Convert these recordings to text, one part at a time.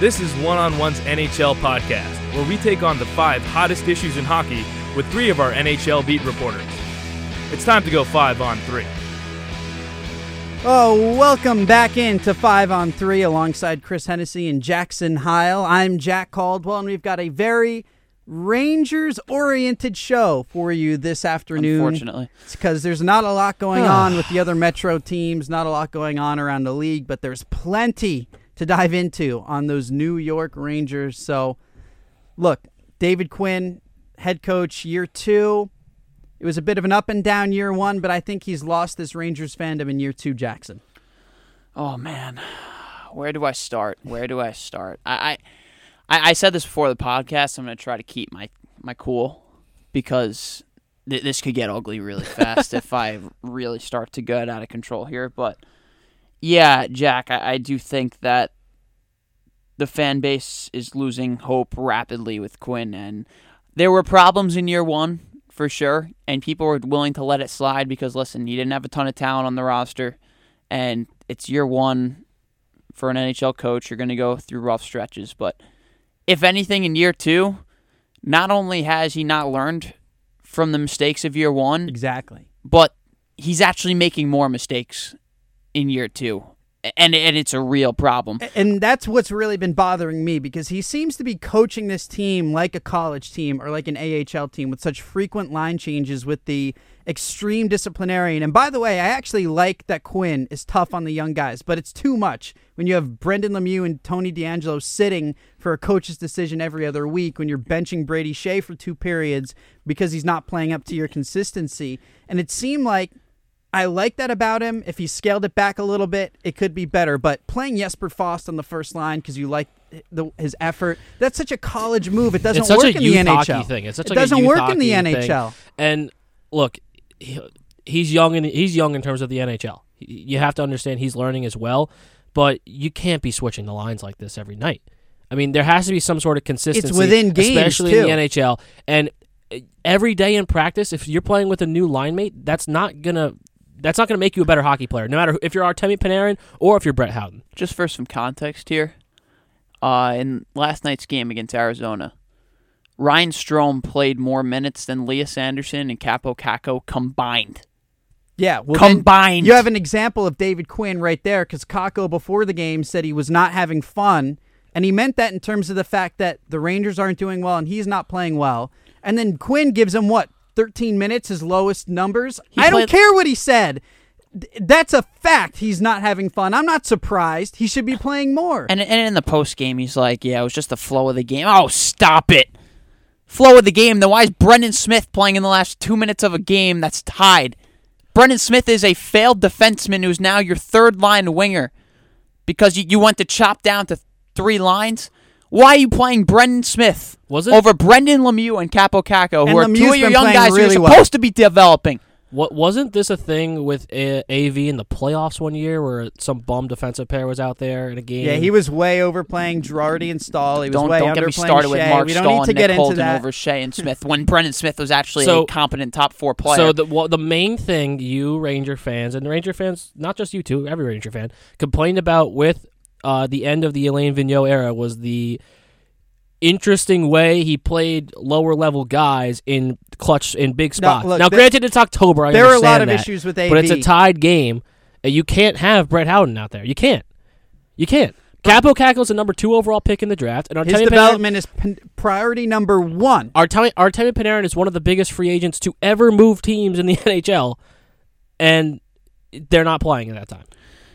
This is One on One's NHL podcast, where we take on the five hottest issues in hockey with three of our NHL beat reporters. It's time to go five on three. Oh, welcome back into Five on Three alongside Chris Hennessy and Jackson Heil. I'm Jack Caldwell, and we've got a very Rangers oriented show for you this afternoon. Unfortunately. It's because there's not a lot going on with the other Metro teams, not a lot going on around the league, but there's plenty to dive into on those New York Rangers. So, look, David Quinn, head coach, year two. It was a bit of an up and down year one, but I think he's lost this Rangers fandom in year two, Jackson. Oh man, where do I start? Where do I start? I I, I said this before the podcast. I'm going to try to keep my my cool because th- this could get ugly really fast if I really start to get out of control here. But yeah, Jack, I, I do think that the fan base is losing hope rapidly with Quinn, and there were problems in year one for sure, and people were willing to let it slide because listen, he didn't have a ton of talent on the roster, and it's year one for an NHL coach. You're going to go through rough stretches, but if anything, in year two, not only has he not learned from the mistakes of year one, Exactly. but he's actually making more mistakes in year two, and and it's a real problem. And that's what's really been bothering me because he seems to be coaching this team like a college team or like an AHL team with such frequent line changes with the extreme disciplinarian. And by the way, I actually like that Quinn is tough on the young guys, but it's too much when you have Brendan Lemieux and Tony DeAngelo sitting for a coach's decision every other week when you're benching Brady Skjei for two periods because he's not playing up to your consistency. And it seemed like I like that about him. If he scaled it back a little bit, it could be better. But playing Jesper Fast on the first line because you like the, his effort, that's such a college move. It doesn't work in the NHL. thing. It's such it like doesn't work in the thing. NHL. And look, he, he's young and he's young in terms of the NHL. You have to understand he's learning as well, but you can't be switching the lines like this every night. I mean, there has to be some sort of consistency, it's within games, especially too. in the NHL. And uh, every day in practice, if you're playing with a new line mate, that's not gonna that's not gonna make you a better hockey player. No matter if you're Artemi Panarin or if you're Brett Howden. Just for some context here, uh, in last night's game against Arizona, Ryan Strome played more minutes than Lias Andersson and Kaapo Kakko combined. Yeah, well, combined. You have an example of David Quinn right there because Kakko before the game said he was not having fun, and he meant that in terms of the fact that the Rangers aren't doing well and he's not playing well. And then Quinn gives him what 13 minutes, his lowest numbers. He I don't played- care what he said. That's a fact. He's not having fun. I'm not surprised. He should be uh, playing more. And, and in the post game, he's like, "Yeah, it was just the flow of the game." Oh, stop it! Flow of the game. Then why is Brendan Smith playing in the last two minutes of a game that's tied? Brendan Smith is a failed defenseman who's now your third line winger because you, you went to chop down to three lines. Why are you playing Brendan Smith Was it- over Brendan Lemieux and Kaapo Kakko, And who are two of your been young playing guys really who are well. supposed to be developing? What wasn't this a thing with uh, AV in the playoffs one year where some bum defensive pair was out there in a game? yeah, he was way overplaying Girardi and Staal. He was Don't, way don't get me underplaying started with Skjei. Mark We don't Staal need to and get Nick into Holden that. over Skjei and Smith when Brendan Smith was actually So- a competent top four player. So the well, the main thing you Ranger fans and the Ranger fans, not just you two, every Ranger fan, complained about with uh, the end of the Alain Vigneault era was the interesting way he played lower level guys in clutch in big spots. look, now, granted, it's October. I there are a lot of that, issues with AV, but it's a tied game. and You can't have Brett Howden out there. You can't. You can't. Kaapo Kakko's the number two overall pick in the draft, and His Artemi Panarin, development is p- priority number one. Artemi, Artemi Panarin is one of the biggest free agents to ever move teams in the NHL, and they're not playing at that time.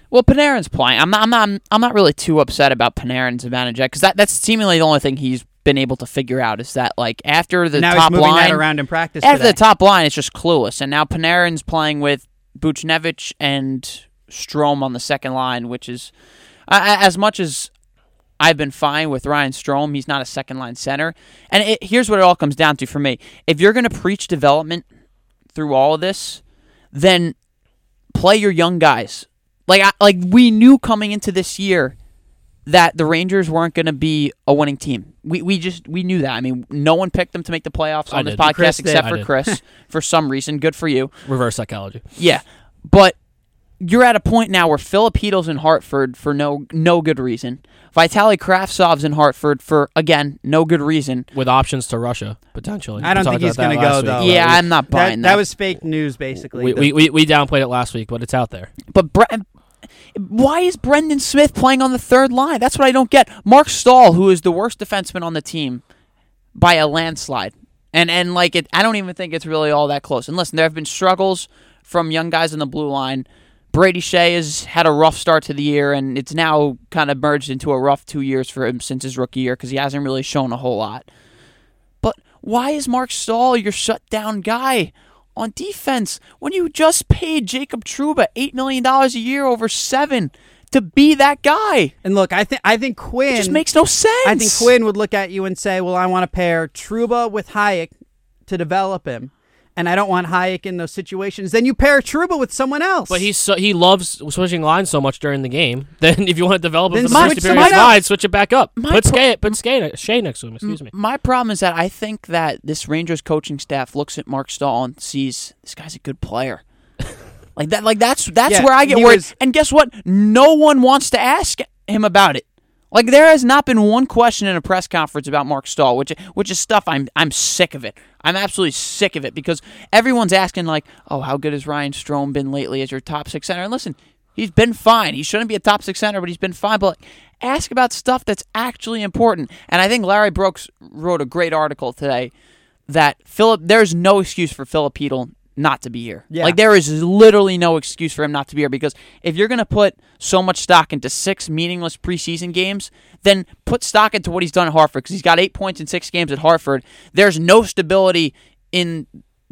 Well, Panarin's playing. I'm not. I'm not. I'm not really too upset about Panarin's advantage because that, that's seemingly the only thing he's been able to figure out is that like after the now top he's moving line, that around in practice. after today. the top line, it's just clueless. And now Panarin's playing with Buchnevich and Strome on the second line, which is I- as much as I've been fine with Ryan Strome. He's not a second line center. And it, here's what it all comes down to for me: if you're going to preach development through all of this, then play your young guys. Like I, like we knew coming into this year that the Rangers weren't going to be a winning team. We we just we knew that. I mean, no one picked them to make the playoffs I on this did. podcast Chris except I for. Chris for some reason. Good for you. Reverse psychology. Yeah, but you're at a point now where Filip Chytil's in Hartford for no no good reason. Vitaly Kravtsov's in Hartford for again no good reason. with options to Russia potentially. I don't think he's going to go last though. week. Yeah, I'm not buying that, that. was fake news, basically. We, we, we, we downplayed it last week, but it's out there. But Bre- why is Brendan Smith playing on the third line? That's what I don't get. Marc Staal, who is the worst defenseman on the team by a landslide, and and like it, I don't even think it's really all that close. And listen, there have been struggles from young guys in the blue line. Brady Skjei has had a rough start to the year, and it's now kind of merged into a rough two years for him since his rookie year because he hasn't really shown a whole lot. But why is Marc Staal your shutdown guy on defense when you just paid Jacob Trouba $8 million a year over seven to be that guy? and look, I think I think It Quinn just makes no sense. I think Quinn would look at you and say, "Well, I want to pair Truba with Hajek to develop him, and I don't want Hajek in those situations." Then you pair Trouba with someone else. But he's so, he loves switching lines so much during the game. Then if you want to develop him Then for the switch first period line, switch it back up. My put pro- Skay, put Skay, Skjei next to him. Excuse me. My problem is that I think that this Rangers coaching staff looks at Marc Staal and sees this guy's a good player. like that like that's that's Yeah, where I get worried. was- and guess what? No one wants to ask him about it. Like there has not been one question in a press conference about Marc Staal, which which is stuff I'm I'm sick of it. I'm absolutely sick of it because everyone's asking like, "Oh, how good has Ryan Strome been lately as your top six center?" And listen, he's been fine. He shouldn't be a top six center, but he's been fine. But like, ask about stuff that's actually important. And I think Larry Brooks wrote a great article today that Filip. There's no excuse for Filip Chytil not to be here. Yeah. Like there is literally no excuse for him not to be here because if you're going to put so much stock into six meaningless preseason games, then put stock into what he's done at Hartford because he's got eight points in six games at Hartford. There's no stability in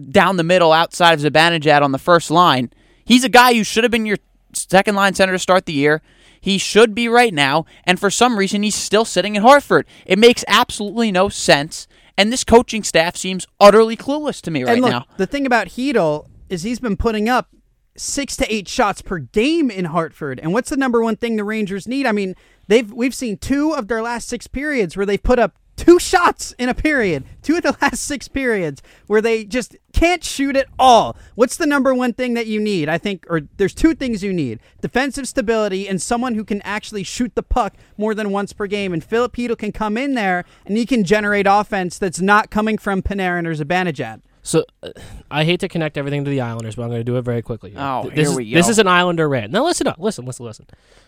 down the middle outside of Zibanejad on the first line. He's a guy who should have been your second line center to start the year. He should be right now, and for some reason he's still sitting at Hartford. It makes absolutely no sense, and this coaching staff seems utterly clueless to me right and look, now. the thing about Chytil is he's been putting up six to eight shots per game in Hartford. And what's the number one thing the Rangers need? I mean, they've we've seen two of their last six periods where they've put up two shots in a period. Two of the last six periods where they just can't shoot at all. What's the number one thing that you need? I think or there's two things you need. Defensive stability and someone who can actually shoot the puck more than once per game. And Filip Chytil can come in there and he can generate offense that's not coming from Panarin or Zibanejad. So uh, I hate to connect everything to the Islanders, but I'm going to do it very quickly. here. Oh, Th- here this is, we go. This is an Islander rant. Now listen up. Listen, listen, listen.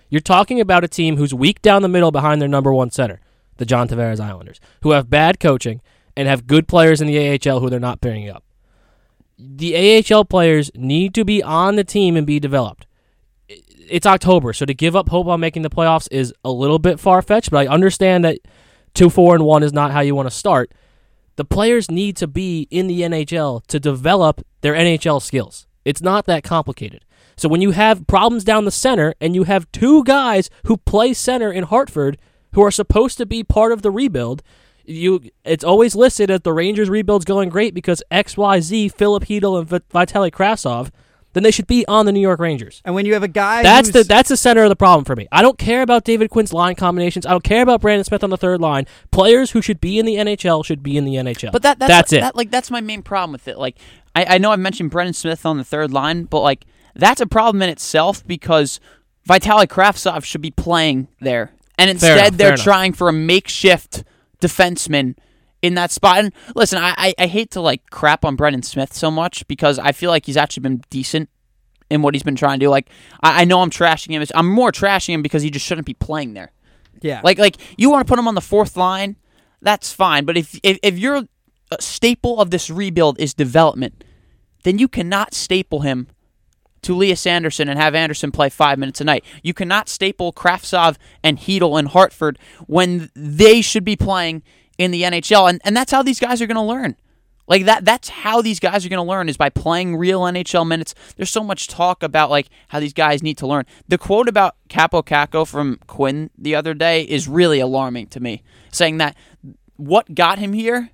You're talking about a team who's weak down the middle behind their number one center, the John Tavares Islanders, who have bad coaching and have good players in the AHL who they're not pairing up. The AHL players need to be on the team and be developed. It's October, so to give up hope on making the playoffs is a little bit far fetched, but I understand that two, four, and one is not how you want to start the players need to be in the NHL to develop their NHL skills. It's not that complicated. So when you have problems down the center and you have two guys who play center in Hartford who are supposed to be part of the rebuild, you it's always listed as the Rangers rebuild's going great because XYZ, Filip Chytil and Vit- Vitaly Kravtsov, then they should be on the New York Rangers. And when you have a guy That's the that's the center of the problem for me. I don't care about David Quinn's line combinations. I don't care about Brendan Smith on the third line. Players who should be in the NHL should be in the NHL. But that that's, that's it. That, like that's my main problem with it. Like I, I know I mentioned Brendan Smith on the third line, but like that's a problem in itself because Vitaly Kravtsov should be playing there, and instead enough, they're enough. trying for a makeshift defenseman in that spot. And listen, I, I I hate to like crap on Brendan Smith so much because I feel like he's actually been decent in what he's been trying to do. Like I, I know I'm trashing him. I'm more trashing him because he just shouldn't be playing there. yeah. Like like you want to put him on the fourth line, that's fine. But if if, if your uh, staple of this rebuild is development, then you cannot staple him to Lias Andersson and have Andersson play five minutes a night. You cannot staple Kravtsov and Chytil and Hartford when they should be playing in the NHL. And and that's how these guys are going to learn. Like that that's how these guys are going to learn is by playing real NHL minutes. There's so much talk about like how these guys need to learn. The quote about Kaapo Kakko from Quinn the other day is really alarming to me, saying that what got him here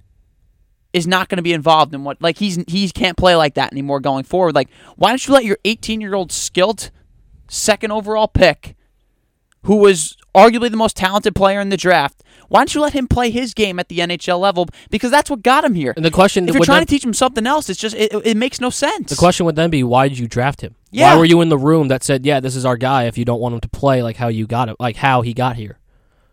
is not going to be involved in what like he's he can't play like that anymore going forward. Like why don't you let your 18 year old skilled second overall pick, who was arguably the most talented player in the draft. Why don't you let him play his game at the NHL level? Because that's what got him here. And the question if you're trying then- to teach him something else, it's just it, it makes no sense. The question would then be, why did you draft him? Yeah. Why were you in the room that said, "Yeah, this is our guy"? If you don't want him to play like how you got it, like how he got here,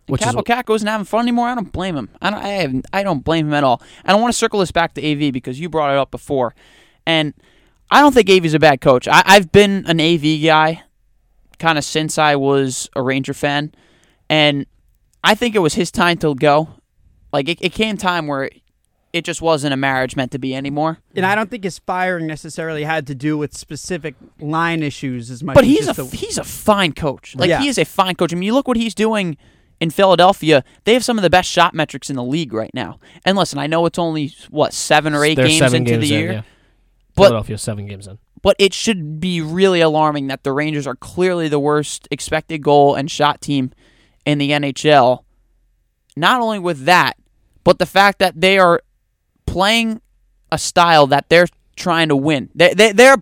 which Kaapo Kakko isn't having fun anymore. I don't blame him. I don't. I, have, I don't blame him at all. I don't want to circle this back to AV because you brought it up before, and I don't think AV's a bad coach. I, I've been an AV guy, kind of since I was a Ranger fan, and I think it was his time to go. Like it, it came time where it just wasn't a marriage meant to be anymore. And I don't think his firing necessarily had to do with specific line issues as much. But as he's a the- he's a fine coach. Like Yeah. he is a fine coach. I mean, you look what he's doing in Philadelphia. They have some of the best shot metrics in the league right now. And listen, I know it's only what seven or eight They're games into games the in, year, yeah. but Philadelphia's seven games in. but it should be really alarming that the Rangers are clearly the worst expected goal and shot team in the NHL. Not only with that, but the fact that they are playing a style that they're trying to win. They, they, they're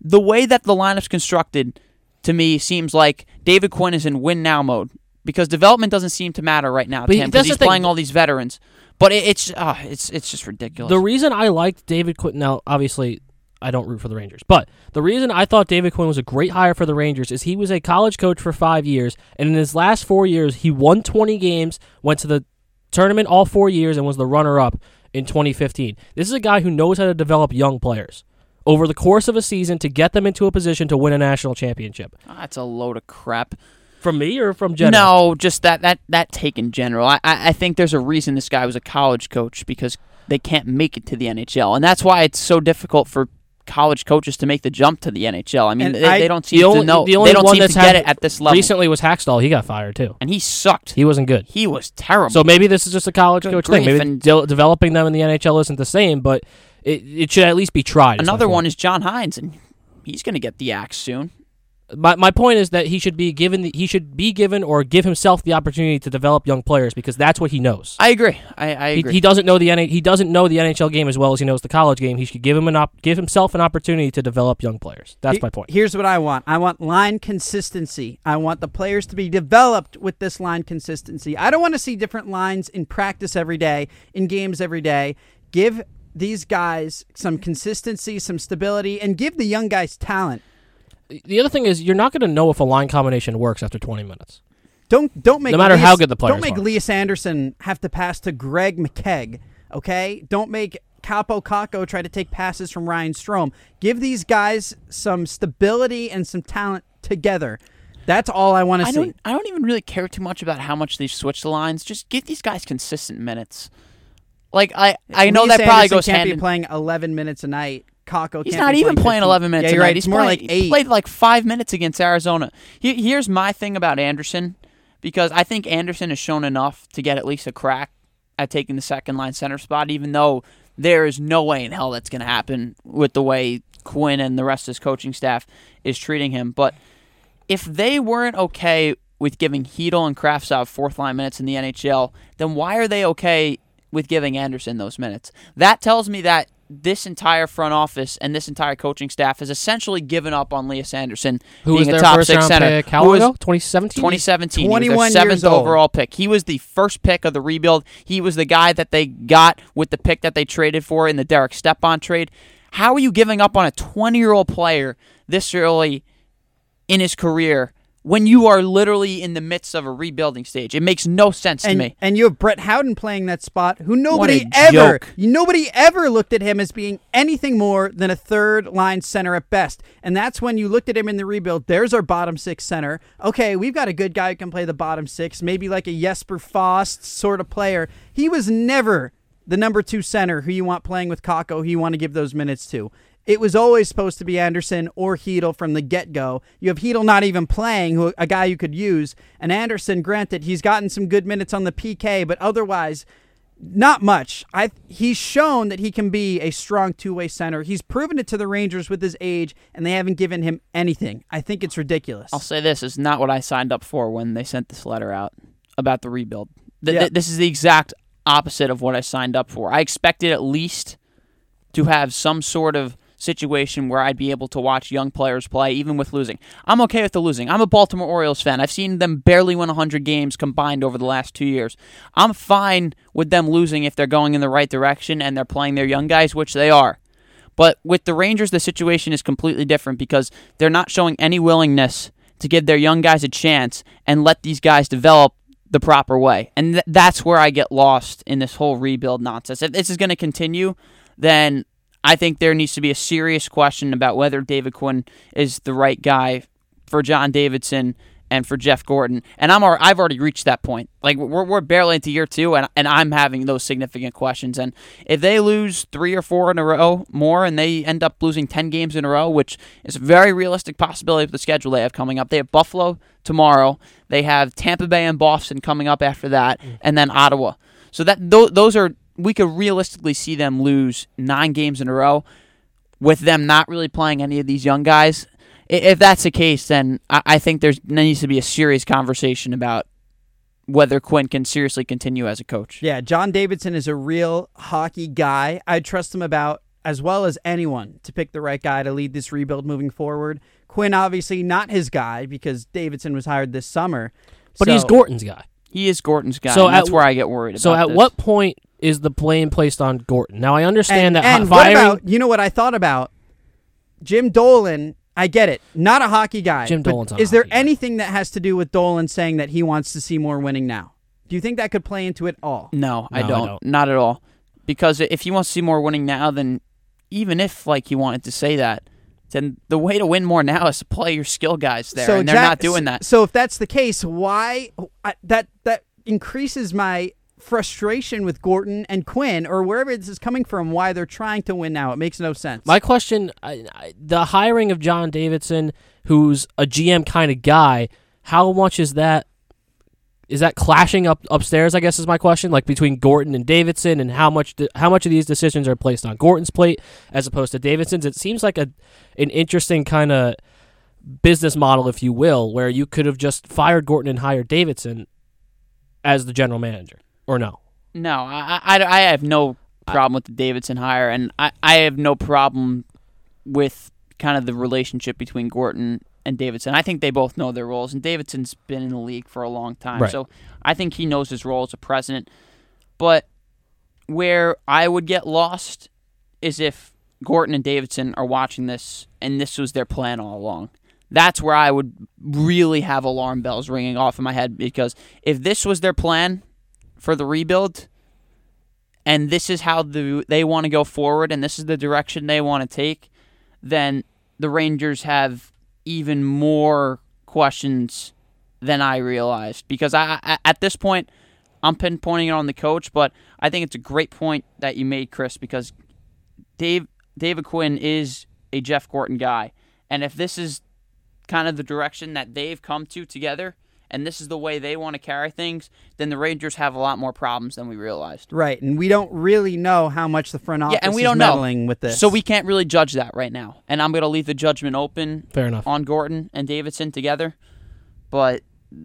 the way that the lineup's constructed to me seems like David Quinn is in win now mode because development doesn't seem to matter right now But to him that's because the he's thing. playing all these veterans. But it, it's uh, it's it's just ridiculous. The reason I liked David Quinn, now obviously I don't root for the Rangers, but the reason I thought David Quinn was a great hire for the Rangers is he was a college coach for five years, and in his last four years, he won 20 games, went to the tournament all four years, and was the runner up in 2015. This is a guy who knows how to develop young players over the course of a season to get them into a position to win a national championship. That's a load of crap. From me or from general? No, just that that that take in general. I, I I think there's a reason this guy was a college coach because they can't make it to the NHL, and that's why it's so difficult for college coaches to make the jump to the NHL. I mean, And they, I- they don't The seem only, to know. the only they don't one seem that's to had get it at this level. Recently was Hakstol. He got fired too. and he sucked. He wasn't good. He was terrible. So maybe this is just a college Good coach grief, thing. Maybe and- de- developing them in the NHL isn't the same, but it, it should at least be tried. Another one is John Hynes, and he's going to get the axe soon. My my point is that he should be given the, he should be given or give himself the opportunity to develop young players because that's what he knows. I agree. I, I He, agree. he doesn't know the NH he doesn't know the NHL game as well as he knows the college game. He should give him an op- give himself an opportunity to develop young players. That's He- my point. Here's what I want. I want line consistency. I want the players to be developed with this line consistency. I don't want to see different lines in practice every day, in games every day. Give these guys some consistency, some stability, and give the young guys talent. The other thing is you're not going to know if a line combination works after 20 minutes. Don't don't make No matter Elias- how good the players Don't make are. Elias Andersson have to pass to Greg McKegg. Okay, don't make Kaapo Kakko try to take passes from Ryan Strome. Give these guys some stability and some talent together. That's all I want to I see. don't. I don't even really care too much about how much they switch the lines. Just give these guys consistent minutes. Like I, I know Elias that probably Andersson goes can't hand be in. playing 11 minutes a night. Kakko He's not even playing 15. 11 minutes Yeah, you're right. He's more playing- like He eight. played like five minutes against Arizona. He- Here's my thing about Andersson, because I think Andersson has shown enough to get at least a crack at taking the second line center spot, even though there is no way in hell that's going to happen with the way Quinn and the rest of his coaching staff is treating him. But if they weren't okay with giving Chytil and Kravtsov fourth line minutes in the NHL, then why are they okay with giving Andersson those minutes? That tells me that this entire front office and this entire coaching staff has essentially given up on Elias Andersson Who being was a top first six center. pick? How who was ago? 2017. 2017. 21 years seventh old. overall pick. He was the first pick of the rebuild. He was the guy that they got with the pick that they traded for in the Derek Stepan trade. How are you giving up on a 20 year old player this early in his career when you are literally in the midst of a rebuilding stage? It makes no sense to me. and you have Brett Howden playing that spot, who nobody ever, joke. nobody ever looked at him as being anything more than a third line center at best. And that's when you looked at him in the rebuild. There's our bottom six center. Okay, we've got a good guy who can play the bottom six, maybe like a Jesper Fast sort of player. He was never the number two center who you want playing with Kakko, who you want to give those minutes to. It was always supposed to be Andersson or Chytil from the get go. You have Chytil not even playing, who a guy you could use, and Andersson. Granted, he's gotten some good minutes on the PK, but otherwise, not much. I he's shown that he can be a strong two way center. He's proven it to the Rangers with his age, and they haven't given him anything. I think it's ridiculous. I'll say this is not what I signed up for when they sent this letter out about the rebuild. Th- Yeah. th- this is the exact opposite of what I signed up for. I expected at least to have some sort of situation where I'd be able to watch young players play, even with losing. I'm okay with the losing. I'm a Baltimore Orioles fan. I've seen them barely win 100 games combined over the last two years. I'm fine with them losing if they're going in the right direction and they're playing their young guys, which they are. But with the Rangers, the situation is completely different because they're not showing any willingness to give their young guys a chance and let these guys develop the proper way. And th- that's where I get lost in this whole rebuild nonsense. If this is going to continue, then I think there needs to be a serious question about whether David Quinn is the right guy for John Davidson and for Jeff Gorton. And I'm I've already reached that point. Like we're, we're barely into year two, and and I'm having those significant questions. And if they lose three or four in a row more, and they end up losing ten games in a row, which is a very realistic possibility of the schedule they have coming up, they have Buffalo tomorrow, they have Tampa Bay and Boston coming up after that, mm. and then Ottawa. So that th- those are we could realistically see them lose nine games in a row with them not really playing any of these young guys if that's the case, then I think there's there needs to be a serious conversation about whether Quinn can seriously continue as a coach. Yeah, John Davidson is a real hockey guy. I trust him about as well as anyone to pick the right guy to lead this rebuild moving forward. Quinn obviously not his guy because Davidson was hired this summer. But so, he's Gorton's guy. He is Gorton's guy. So that's at, where I get worried. So at this. what point is the blame placed on Gorton? Now I understand and, that and firing. What about, you know what I thought about? Jim Dolan I get it. Not a hockey guy. Jim Dolan's Is there guy. anything that has to do with Dolan saying that he wants to see more winning now? Do you think that could play into it all? No, I, No, I don't. don't. Not at all. Because if he wants to see more winning now, then even if like he wanted to say that, then the way to win more now is to play your skill guys there, and they're Jack- not doing that. So if that's the case, why I, that that increases my frustration with Gorton and Quinn or wherever this is coming from? Why they're trying to win now? It makes no sense. My question: I, I, the hiring of John Davidson, who's a GM kind of guy, how much is that? Is that clashing up upstairs? I guess is my question. Like between Gorton and Davidson, and how much do, how much of these decisions are placed on Gorton's plate as opposed to Davidson's? It seems like a an interesting kind of business model, if you will, where you could have just fired Gorton and hired Davidson as the general manager, or no? No, I, I, I have no problem with the Davidson hire, and I, I have no problem with kind of the relationship between Gorton and Davidson. I think they both know their roles, and Davidson's been in the league for a long time, Right. so I think he knows his role as a president. But where I would get lost is if Gorton and Davidson are watching this, and this was their plan all along. That's where I would really have alarm bells ringing off in my head because if this was their plan for the rebuild, and this is how the, they want to go forward, and this is the direction they want to take, then the Rangers have even more questions than I realized. Because I, at this point, I'm pinpointing it on the coach, but I think it's a great point that you made, Chris, because Dave David Quinn is a Jeff Gorton guy, and if this is kind of the direction that they've come to together, and this is the way they want to carry things, then the Rangers have a lot more problems than we realized. right, and we don't really know how much the front office Yeah, and we is don't know. meddling with this. So we can't really judge that right now. And I'm going to leave the judgment open Fair enough. on Gorton and Davidson together. But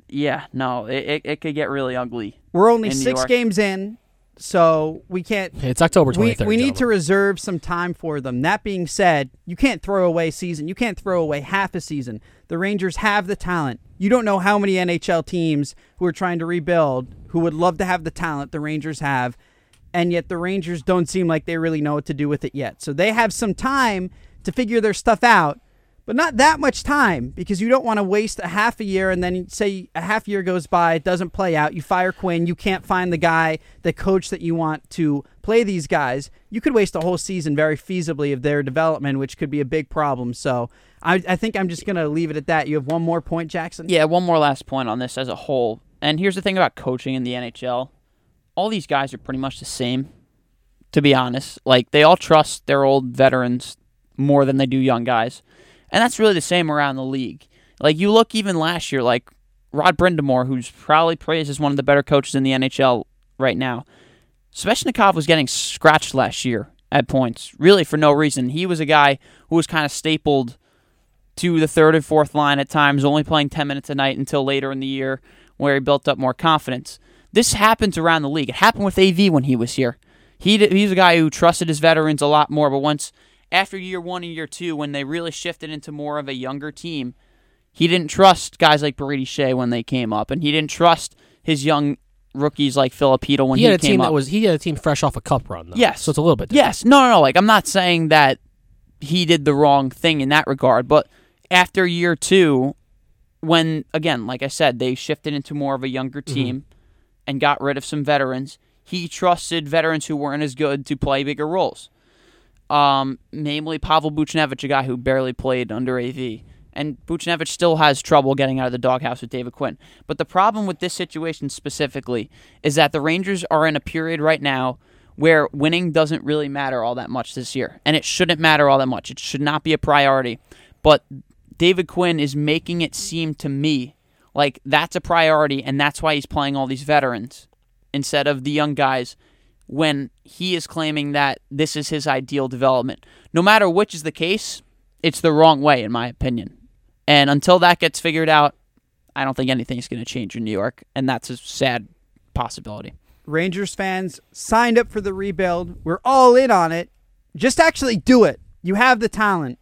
yeah, no, it, it, it could get really ugly. we're only six York. games in, so we can't It's October we, 23rd. we need to reserve some time for them. That being said, you can't throw away season. You can't throw away half a season. The Rangers have the talent. You don't know how many NHL teams who are trying to rebuild who would love to have the talent the Rangers have, and yet the Rangers don't seem like they really know what to do with it yet. So they have some time to figure their stuff out, but not that much time because you don't want to waste a half a year and then say a half year goes by, it doesn't play out. You fire Quinn, you can't find the guy, the coach that you want to play these guys. You could waste a whole season very feasibly of their development, which could be a big problem. So I, I think I'm just going to leave it at that. You have one more point, Jackson? Yeah, one more last point on this as a whole. And here's the thing about coaching in the NHL all these guys are pretty much the same, to be honest. Like, they all trust their old veterans more than they do young guys. And that's really the same around the league. Like, you look even last year, like Rod Brind'Amour, who's probably praised as one of the better coaches in the NHL right now. Svechnikov was getting scratched last year at points, really for no reason. He was a guy who was kind of stapled to the third and fourth line at times, only playing 10 minutes a night until later in the year where he built up more confidence. This happens around the league. It happened with AV when he was here. He, he's a guy who trusted his veterans a lot more, but once after year one and year two, when they really shifted into more of a younger team, he didn't trust guys like Brady Skjei when they came up, and he didn't trust his young rookies like Filipino when he he, had a came team up. that was he had a team fresh off a cup run though. Yes. so it's a little bit. Different. Yes, no, no, no. Like I'm not saying that he did the wrong thing in that regard, but after year two, when again, like I said, they shifted into more of a younger mm-hmm. team and got rid of some veterans. He trusted veterans who weren't as good to play bigger roles. Um, namely Pavel Buchnevich, a guy who barely played under AV. And Buchnevich still has trouble getting out of the doghouse with David Quinn. But the problem with this situation specifically is that the Rangers are in a period right now where winning doesn't really matter all that much this year. And it shouldn't matter all that much. It should not be a priority. But David Quinn is making it seem to me like that's a priority and that's why he's playing all these veterans instead of the young guys when he is claiming that this is his ideal development. No matter which is the case, it's the wrong way, in my opinion. And until that gets figured out, I don't think anything's going to change in New York, and that's a sad possibility. Rangers fans signed up for the rebuild. We're all in on it. Just actually do it. You have the talent.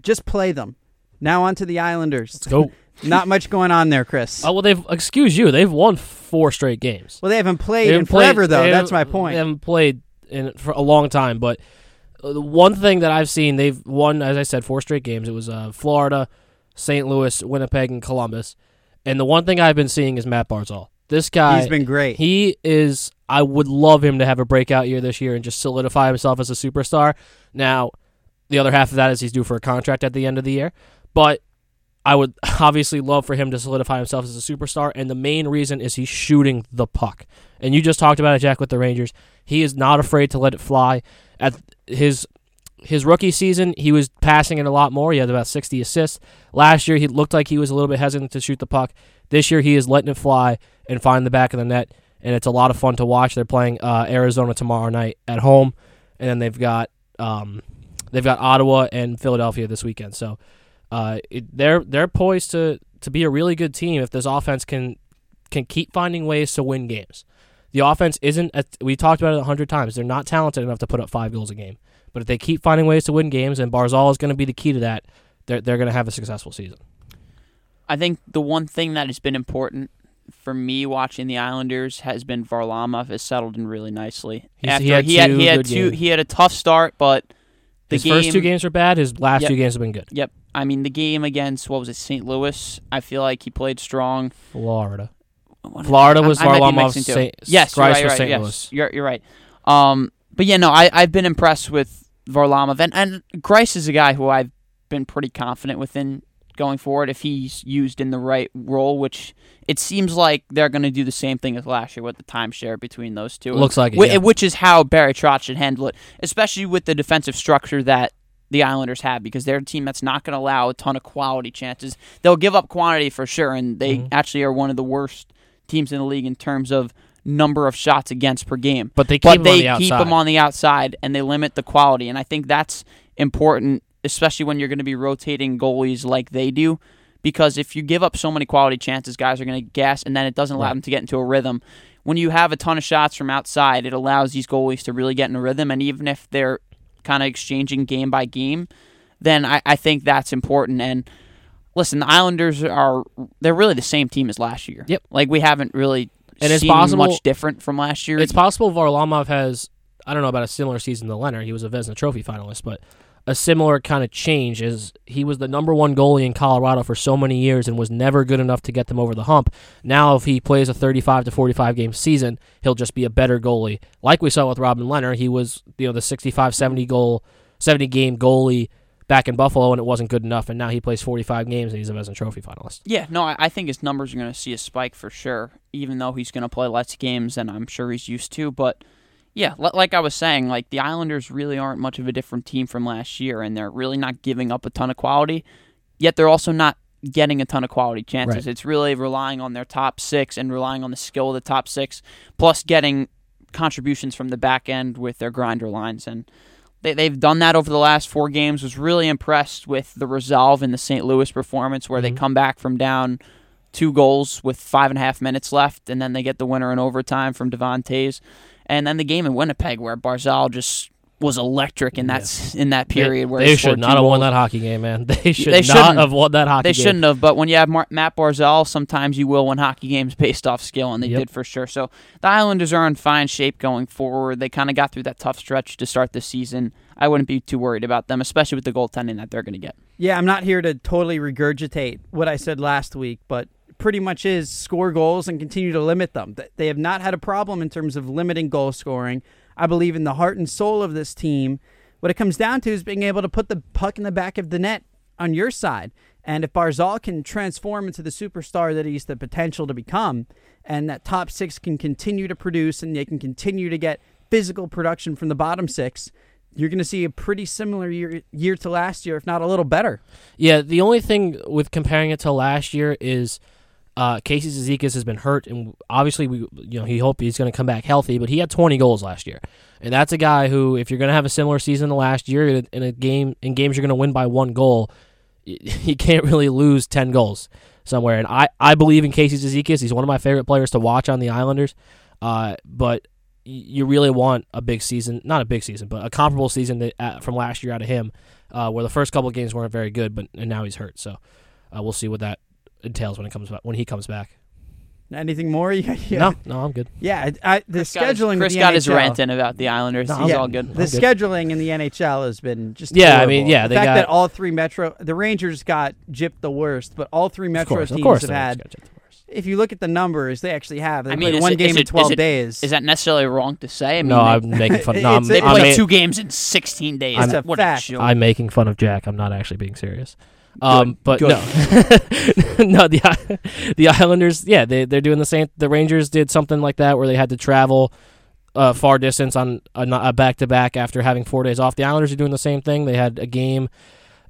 Just play them. Now on to the Islanders. Let's go. Not much going on there, Chris. Oh well, they've excuse you. They've won four straight games. Well, they haven't played They in haven't played- forever, though. That's my point. They haven't played in for a long time, but uh, the one thing that I've seen, they've won, as I said, four straight games. It was uh, Florida, St. Louis, Winnipeg, and Columbus. And the one thing I've been seeing is Matt Barzal. This guy, He's been great. He is. I would love him to have a breakout year this year and just solidify himself as a superstar. Now, the other half of that is he's due for a contract at the end of the year, but I would obviously love for him to solidify himself as a superstar, and the main reason is he's shooting the puck. And you just talked about it, Jack, with the Rangers. He is not afraid to let it fly. At his his rookie season, he was passing it a lot more. He had about 60 assists. Last year, he looked like he was a little bit hesitant to shoot the puck. This year, he is letting it fly and find the back of the net, and it's a lot of fun to watch. They're playing uh, Arizona tomorrow night at home, and then they've got um, they've got Ottawa and Philadelphia this weekend. So uh, it, they're they're poised to to be a really good team if this offense can can keep finding ways to win games. The offense isn't. At, we talked about it a hundred times. They're not talented enough to put up five goals a game. But if they keep finding ways to win games, and Barzal is going to be the key to that, they're they're going to have a successful season. I think the one thing that has been important for me watching the Islanders has been Varlamov has settled in really nicely. He's- After he had he had, two he had two he had a tough start, but the game, first two games were bad. His last Yep. two games have been good. Yep. I mean the game against what was it, St. Louis? I feel like he played strong. Florida. Florida was I might be Varlamov's. Saint- Yes, you're right, you're right, St. yes. Louis. You're you're right. Um, but yeah, no, I I've been impressed with Varlamov and and Greiss is a guy who I've been pretty confident within going forward if he's used in the right role, which it seems like they're going to do the same thing as last year with the timeshare between those two. Looks like it, yeah. Which is how Barry Trotz should handle it, especially with the defensive structure that the Islanders have, because they're a team that's not going to allow a ton of quality chances. They'll give up quantity for sure, and they Mhm. actually are one of the worst teams in the league in terms of number of shots against per game But they keep but they the keep them on the outside and they limit the quality. And I think that's important, especially when you're going to be rotating goalies like they do. Because if you give up so many quality chances, guys are going to gas, and then it doesn't allow Right. them to get into a rhythm. When you have a ton of shots from outside, it allows these goalies to really get in a rhythm. And even if they're kind of exchanging game by game, then I, I think that's important. And listen, the Islanders are they're really the same team as last year. Yep. Like we haven't really And it's possible- much different from last year. It's possible Varlamov has I don't know about a similar season to Lehner. He was a Vezina Trophy finalist, but a similar kind of change is he was the number one goalie in Colorado for so many years and was never good enough to get them over the hump. Now, if he plays a 35 to 45 game season, he'll just be a better goalie. Like we saw with Robin Lehner, he was you know the 65 70 goal 70 game goalie back in Buffalo and it wasn't good enough, and now he plays 45 games and he's a Vezina Trophy finalist. Yeah, no, I think his numbers are going to see a spike for sure, even though he's going to play less games than I'm sure he's used to. But yeah, li- like I was saying, like the Islanders really aren't much of a different team from last year, and they're really not giving up a ton of quality, yet they're also not getting a ton of quality chances. Right. It's really relying on their top six and relying on the skill of the top six, plus getting contributions from the back end with their grinder lines and. They, they've done that over the last four games. Was really impressed with the resolve in the St. Louis performance, where they Mhm. come back from down two goals with five and a half minutes left, and then they get the winner in overtime from Devon Toews. And then the game in Winnipeg, where Barzal just was electric in that s in that period where they should not two have won that hockey game, man. They should They not have won that hockey game. They game. shouldn't have, but when you have Mar- Matt Barzal, sometimes you will win hockey games based off skill, and they Yep. did for sure. So the Islanders are in fine shape going forward. They kind of got through that tough stretch to start the season. I wouldn't be too worried about them, especially with the goaltending that they're going to get. Yeah, I'm not here to totally regurgitate what I said last week, but pretty much is score goals and continue to limit them. Th- They have not had a problem in terms of limiting goal scoring. I believe in the heart and soul of this team. What it comes down to is being able to put the puck in the back of the net on your side. And if Barzal can transform into the superstar that he's the potential to become, and that top six can continue to produce and they can continue to get physical production from the bottom six, you're going to see a pretty similar year, year to last year, if not a little better. Yeah, the only thing with comparing it to last year is uh, Casey Cizikas has been hurt, and obviously we, you know, he hope he's going to come back healthy. But he had 20 goals last year, and that's a guy who, if you're going to have a similar season to last year in a, game, in games you're going to win by one goal, you can't really lose 10 goals somewhere. And I, I believe in Casey Cizikas. He's one of my favorite players to watch on the Islanders. Uh, but you really want a big season, not a big season, but a comparable season uh, from last year out of him, uh, where the first couple games weren't very good, but and now he's hurt. So uh, we'll see what that entails when it comes back, when he comes back. Anything more? Yeah, yeah. No, no, I'm good. Yeah, I, I- the Chris got his- scheduling. Chris the got his rant in about the Islanders. No, He's yeah, all good. The I'm good. scheduling in the NHL has been just Yeah, I mean, yeah, the they fact got- that all three Metro, the Rangers got gypped the worst, but all three Of Metro course, teams of course, have had. got checked the worst. If you look at the numbers, they actually have. They I mean, played one it- game is in it- is twelve it- days. Is that necessarily wrong to say? I mean, No, they, I'm making fun. No, I'm, they it's I'm, played two games in 16 days. It's a what fact. a joke. I'm making fun of Jack. I'm not actually being serious. Um, but good. no, no. The the Islanders, yeah, they they're doing the same. The Rangers did something like that where they had to travel uh, far distance on a back to back after having four days off. The Islanders are doing the same thing. They had a game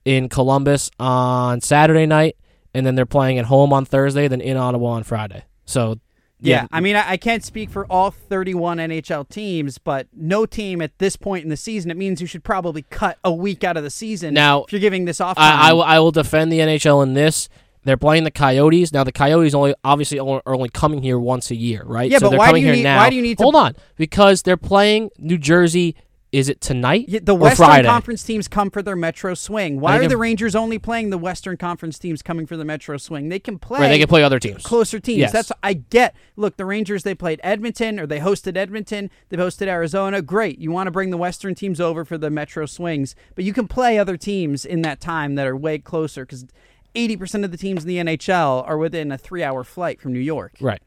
in Columbus on Saturday night, and then they're playing at home on Thursday, then in Ottawa on Friday. So Yeah, I mean, I, I can't speak for all 31 NHL teams, but no team at this point in the season, it means you should probably cut a week out of the season Now, if you're giving this off. I, I, will, I will defend the NHL in this. They're playing the Coyotes now. The Coyotes only obviously only, are only coming here once a year, right? Yeah, so but they're why do you here need- now. why do you need to- Hold on, because they're playing New Jersey. Is it tonight Yeah, the Western Friday? Conference teams come for their Metro swing. Why are can- the Rangers only playing the Western Conference teams coming for the Metro swing? They can play Right, they can play other teams. closer teams. Yes. That's I get. Look, the Rangers they played Edmonton or they hosted Edmonton. They've hosted Arizona. Great. You want to bring the Western teams over for the Metro swings, but you can play other teams in that time that are way closer because. 80% of the teams in the NHL are within a three hour flight from New York. Right.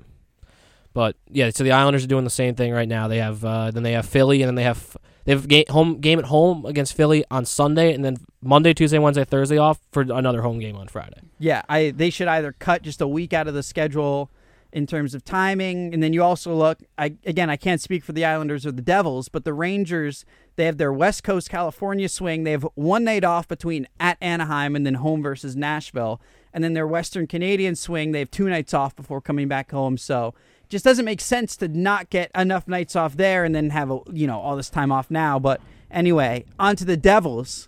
But yeah, so the Islanders are doing the same thing right now. They have uh, then they have Philly, and then they have they have game, home game at home against Philly on Sunday, and then Monday, Tuesday, Wednesday, Thursday off for another home game on Friday. Yeah, I they should either cut just a week out of the schedule in terms of timing, and then you also look. I again, I can't speak for the Islanders or the Devils, but the Rangers they have their West Coast California swing. They have one night off between at Anaheim and then home versus Nashville, and then their Western Canadian swing. They have two nights off before coming back home. So just doesn't make sense to not get enough nights off there and then have a you know all this time off now. But anyway, on to the Devils.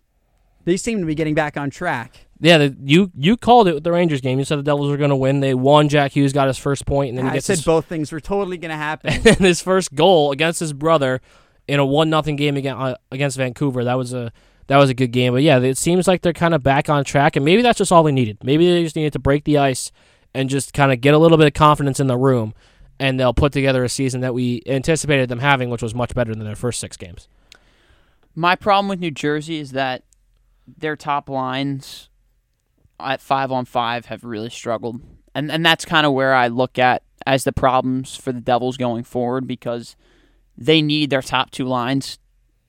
They seem to be getting back on track. Yeah, the, you you called it with the Rangers game. You said the Devils were going to win. They won. Jack Hughes got his first point, and then he I gets said his, both things were totally going to happen. and his first goal against his brother in a one nothing game against, uh, against Vancouver. That was a that was a good game. But yeah, it seems like they're kind of back on track, and maybe that's just all they needed. Maybe they just needed to break the ice and just kind of get a little bit of confidence in the room, and they'll put together a season that we anticipated them having, which was much better than their first six games. My problem with New Jersey is that their top lines at five on five have really struggled. And and that's kind of where I look at as the problems for the Devils going forward because they need their top two lines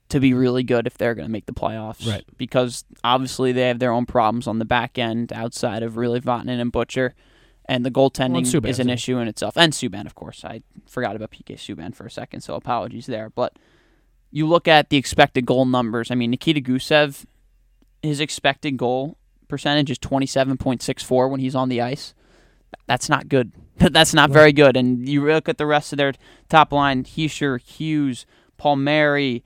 to be really good if they're going to make the playoffs. Right. Because obviously they have their own problems on the back end outside of really Vatanen and Butcher. And the goaltending Subban, is an issue in itself. And Subban, of course. I forgot about PK Subban for a second, so apologies there. But you look at the expected goal numbers. I mean, Nikita Gusev, his expected goal percentage is 27.64 when he's on the ice. That's not good. That's not very good. And you look at the rest of their top line: Hischier, Hughes, Palmieri,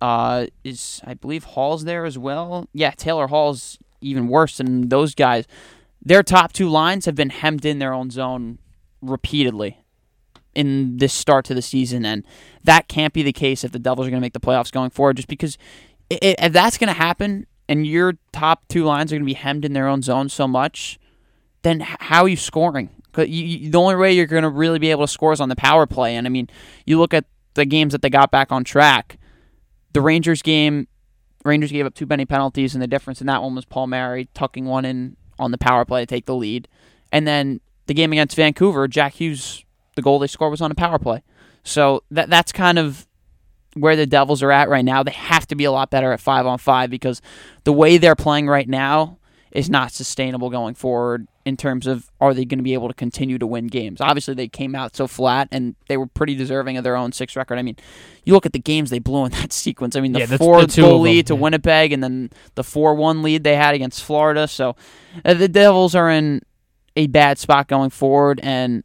uh, is I believe Hall's there as well. Yeah, Taylor Hall's even worse than those guys. Their top two lines have been hemmed in their own zone repeatedly. in this start to the season, and that can't be the case if the Devils are going to make the playoffs going forward. Just because i i if that's going to happen, and your top two lines are going to be hemmed in their own zone so much, then how are you scoring? 'Cause you, you, the only way you're going to really be able to score is on the power play. And I mean, you look at the games that they got back on track. The Rangers game, Rangers gave up too many penalties, and the difference in that one was Palmieri tucking one in on the power play to take the lead. And then the game against Vancouver, Jack Hughes, the goal they scored was on a power play. So that that's kind of where the Devils are at right now. They have to be a lot better at five on five because the way they're playing right now is not sustainable going forward in terms of are they going to be able to continue to win games. Obviously, they came out so flat and they were pretty deserving of their own six record. I mean, you look at the games they blew in that sequence. I mean, the Yeah, four the goal lead to yeah. Winnipeg and then the four one lead they had against Florida. So uh, the Devils are in a bad spot going forward, and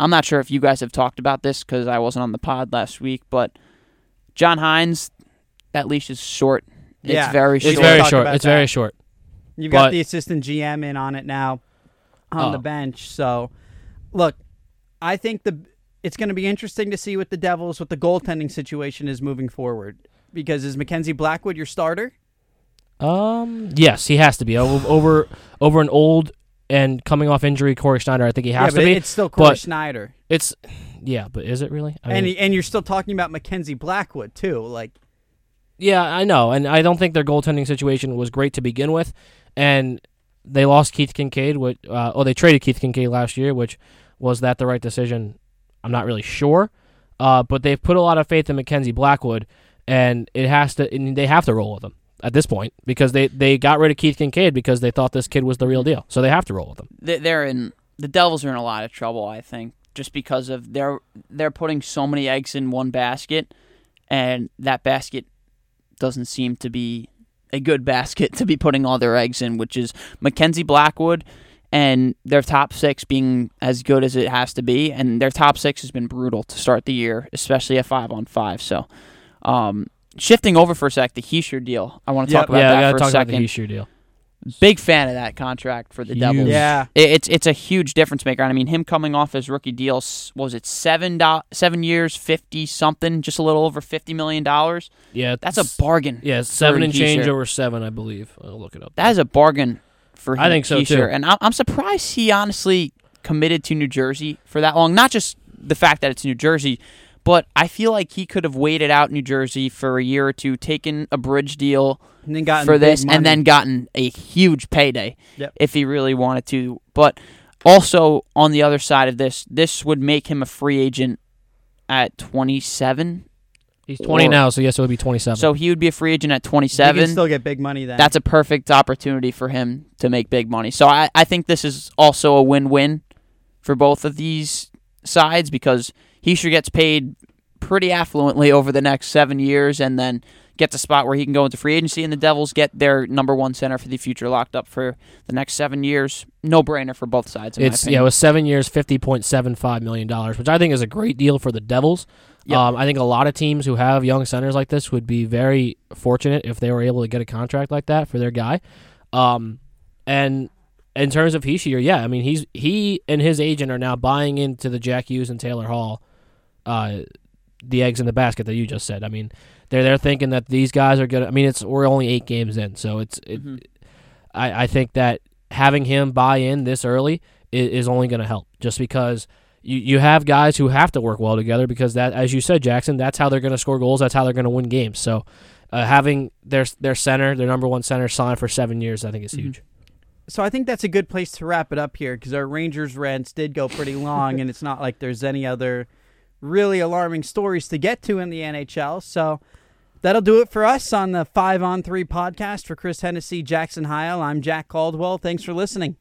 I'm not sure if you guys have talked about this because I wasn't on the pod last week, but John Hynes, that leash is short. It's Yeah. very It's short. It's very short. about It's very short. You've got the assistant GM in on it now on the Oh. bench. So, look, I think the it's going to be interesting to see what the Devils, what the goaltending situation is moving forward. Because is Mackenzie Blackwood your starter? Um. Yes, he has to be over over, over an old and coming off injury Cory Schneider. I think he has yeah, to be. it's still Cory but- Schneider, It's yeah, but is it really? I and mean, and you're still talking about Mackenzie Blackwood too. Like, yeah, I know, and I don't think their goaltending situation was great to begin with, and they lost Keith Kinkaid. Which, uh, oh, they traded Keith Kinkaid last year, which was that the right decision? I'm not really sure, uh, but they've put a lot of faith in Mackenzie Blackwood, and it has to, they have to roll with him at this point because they they got rid of Keith Kinkaid because they thought this kid was the real deal, so they have to roll with him. they- they're in the Devils are in a lot of trouble. I think just because of they're they're putting so many eggs in one basket, and that basket doesn't seem to be a good basket to be putting all their eggs in, which is Mackenzie Blackwood and their top six being as good as it has to be, and their top six has been brutal to start the year, especially at five on five. So, um, shifting over for a sec, the Hischier deal. I want to Yep. talk about yeah, that for talk a about the second. Hischier deal. Big fan of that contract for the Huge. Devils. yeah, It- It's it's a huge difference maker. And I mean, him coming off his rookie deal what was it seven do- seven years, fifty something, just a little over fifty million dollars. Yeah, That's a bargain. yeah seven and change Hischier. over seven, I believe. I'll look it up. That is a bargain for. I think so, Hischier. too. And I'm, I'm surprised he honestly committed to New Jersey for that long. Not just the fact that it's New Jersey, but I feel like he could have waited out New Jersey for a year or two, taken a bridge deal and then got for this, and then gotten a huge payday Yep. if he really wanted to. But also on the other side of this, this would make him a free agent at 27. He's 20 or- now, so yes, it would be 27. So he would be a free agent at you 27. can still get big money then. That's a perfect opportunity for him to make big money. So I, I think this is also a win win for both of these sides because Hischier gets paid pretty affluently over the next seven years and then gets a spot where he can go into free agency and the Devils get their number one center for the future locked up for the next seven years. No brainer for both sides. In my it's yeah, it was seven years, fifty point seven five million dollars, which I think is a great deal for the Devils. Yep. Um, I think a lot of teams who have young centers like this would be very fortunate if they were able to get a contract like that for their guy. Um, and in terms of Hischier, yeah, I mean he's he and his agent are now buying into the Jack Hughes and Taylor Hall, uh, the eggs in the basket that you just said. I mean they're they're thinking that these guys are gonna. I mean it's we're only eight games in, so it's it, Mhm. I, I think that having him buy in this early is, is only going to help just because you, you have guys who have to work well together because that as you said Jackson that's how they're going to score goals that's how they're going to win games so uh, having their their center their number one center signed for seven years I think is Mhm. huge So I think that's a good place to wrap it up here because our Rangers rants did go pretty long, and it's not like there's any other really alarming stories to get to in the NHL. So that'll do it for us on the Five on Three podcast. For Chris Hennessy, Jackson Heil, I'm Jack Caldwell. Thanks for listening.